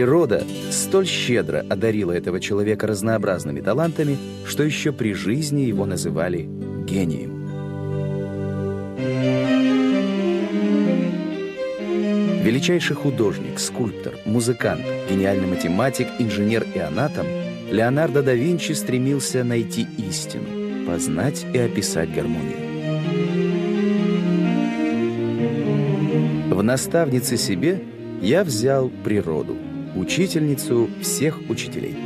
Природа столь щедро одарила этого человека разнообразными талантами, что еще при жизни его называли гением. Величайший художник, скульптор, музыкант, гениальный математик, инженер и анатом, Леонардо да Винчи стремился найти истину, познать и описать гармонию. В наставнице себе я взял природу, учительницу всех учителей.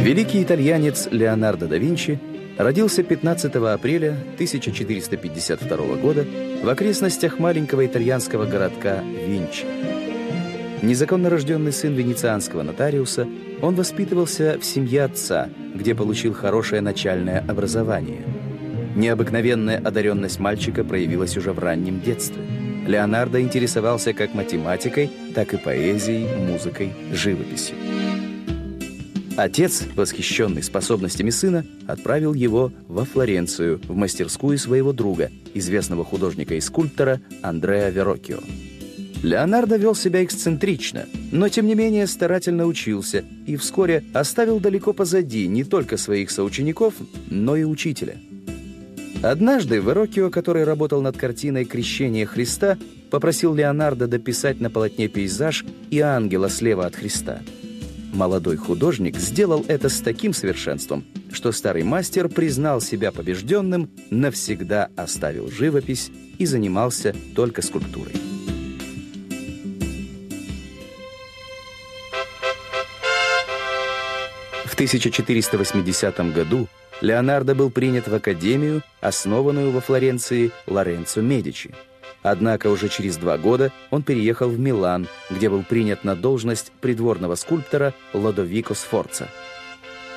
Великий итальянец Леонардо да Винчи родился 15 апреля 1452 года в окрестностях маленького итальянского городка Винчи. Незаконно рожденный сын венецианского нотариуса, он воспитывался в семье отца, где получил хорошее начальное образование. Необыкновенная одаренность мальчика проявилась уже в раннем детстве. Леонардо интересовался как математикой, так и поэзией, музыкой, живописью. Отец, восхищенный способностями сына, отправил его во Флоренцию, в мастерскую своего друга, известного художника и скульптора Андреа Верокио. Леонардо вел себя эксцентрично, но тем не менее старательно учился и вскоре оставил далеко позади не только своих соучеников, но и учителя. Однажды Верокио, который работал над картиной «Крещение Христа», попросил Леонардо дописать на полотне пейзаж и ангела слева от Христа – Молодой художник сделал это с таким совершенством, что старый мастер признал себя побежденным, навсегда оставил живопись и занимался только скульптурой. В 1480 году Леонардо был принят в Академию, основанную во Флоренции Лоренцо Медичи – Однако уже через два года он переехал в Милан, где был принят на должность придворного скульптора Лодовико Сфорца.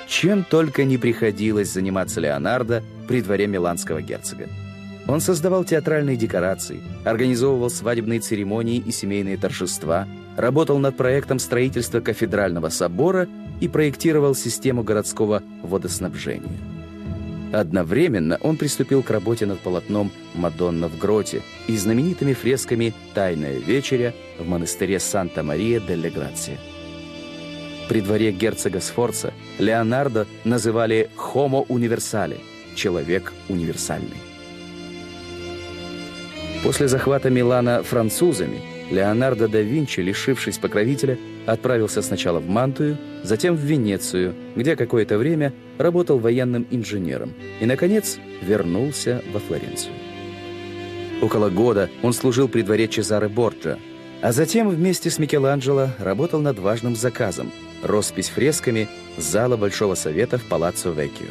Чем только не приходилось заниматься Леонардо при дворе миланского герцога. Он создавал театральные декорации, организовывал свадебные церемонии и семейные торжества, работал над проектом строительства кафедрального собора и проектировал систему городского водоснабжения. Одновременно он приступил к работе над полотном «Мадонна в гроте» и знаменитыми фресками «Тайная вечеря» в монастыре Санта-Мария-делле Грация. При дворе герцога Сфорца Леонардо называли «Homo universale» — «человек универсальный». После захвата Милана французами Леонардо да Винчи, лишившись покровителя, отправился сначала в Мантую, затем в Венецию, где какое-то время работал военным инженером и, наконец, вернулся во Флоренцию. Около года он служил при дворе Чезаре Борджа, а затем вместе с Микеланджело работал над важным заказом – роспись фресками зала Большого Совета в Палаццо Веккио.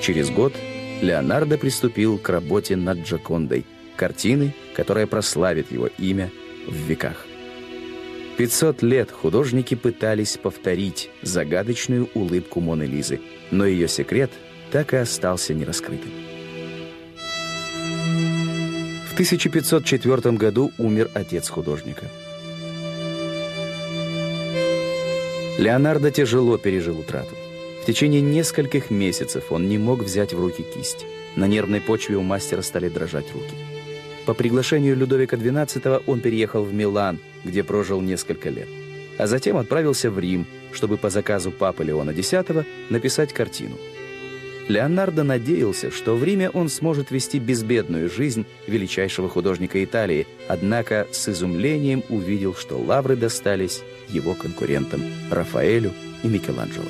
Через год Леонардо приступил к работе над Джакондой, картиной, которая прославит его имя в веках. 500 лет художники пытались повторить загадочную улыбку Моны Лизы, но ее секрет так и остался нераскрытым. В 1504 году умер отец художника. Леонардо тяжело пережил утрату. В течение нескольких месяцев он не мог взять в руки кисть. На нервной почве у мастера стали дрожать руки. По приглашению Людовика XII он переехал в Милан, где прожил несколько лет, а затем отправился в Рим, чтобы по заказу папы Леона X написать картину. Леонардо надеялся, что в Риме он сможет вести безбедную жизнь величайшего художника Италии, однако с изумлением увидел, что лавры достались его конкурентам Рафаэлю и Микеланджело.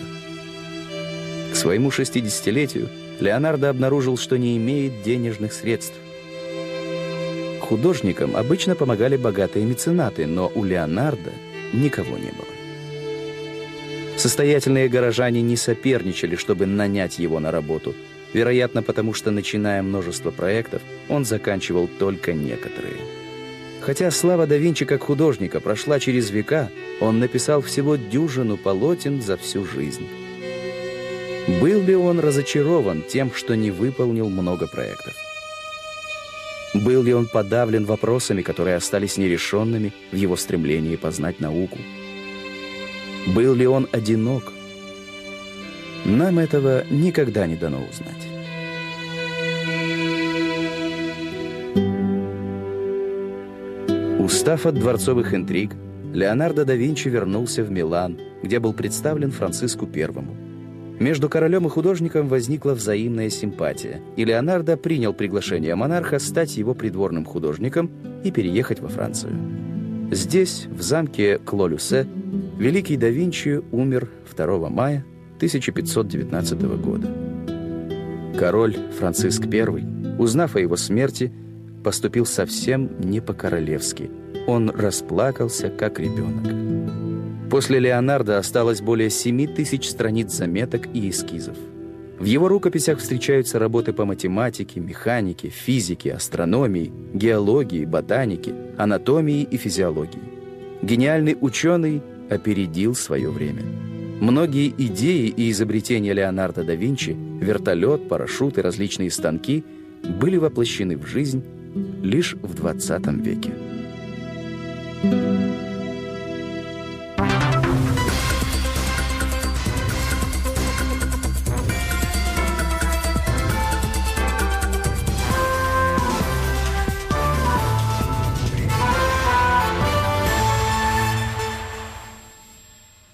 К своему 60-летию Леонардо обнаружил, что не имеет денежных средств, Художникам обычно помогали богатые меценаты, но у Леонардо никого не было. Состоятельные горожане не соперничали, чтобы нанять его на работу, вероятно, потому что, начиная множество проектов, он заканчивал только некоторые. Хотя слава да Винчи как художника прошла через века, он написал всего дюжину полотен за всю жизнь. Был ли он разочарован тем, что не выполнил много проектов? Был ли он подавлен вопросами, которые остались нерешенными в его стремлении познать науку? Был ли он одинок? Нам этого никогда не дано узнать. Устав от дворцовых интриг, Леонардо да Винчи вернулся в Милан, где был представлен Франциску Первому. Между королем и художником возникла взаимная симпатия, и Леонардо принял приглашение монарха стать его придворным художником и переехать во Францию. Здесь, в замке Клолюсе, великий да Винчи умер 2 мая 1519 года. Король Франциск I, узнав о его смерти, поступил совсем не по-королевски. Он расплакался, как ребенок. После Леонардо осталось более 7 тысяч страниц заметок и эскизов. В его рукописях встречаются работы по математике, механике, физике, астрономии, геологии, ботанике, анатомии и физиологии. Гениальный ученый опередил свое время. Многие идеи и изобретения Леонардо да Винчи, вертолет, парашют и различные станки были воплощены в жизнь лишь в 20 веке. Thank you.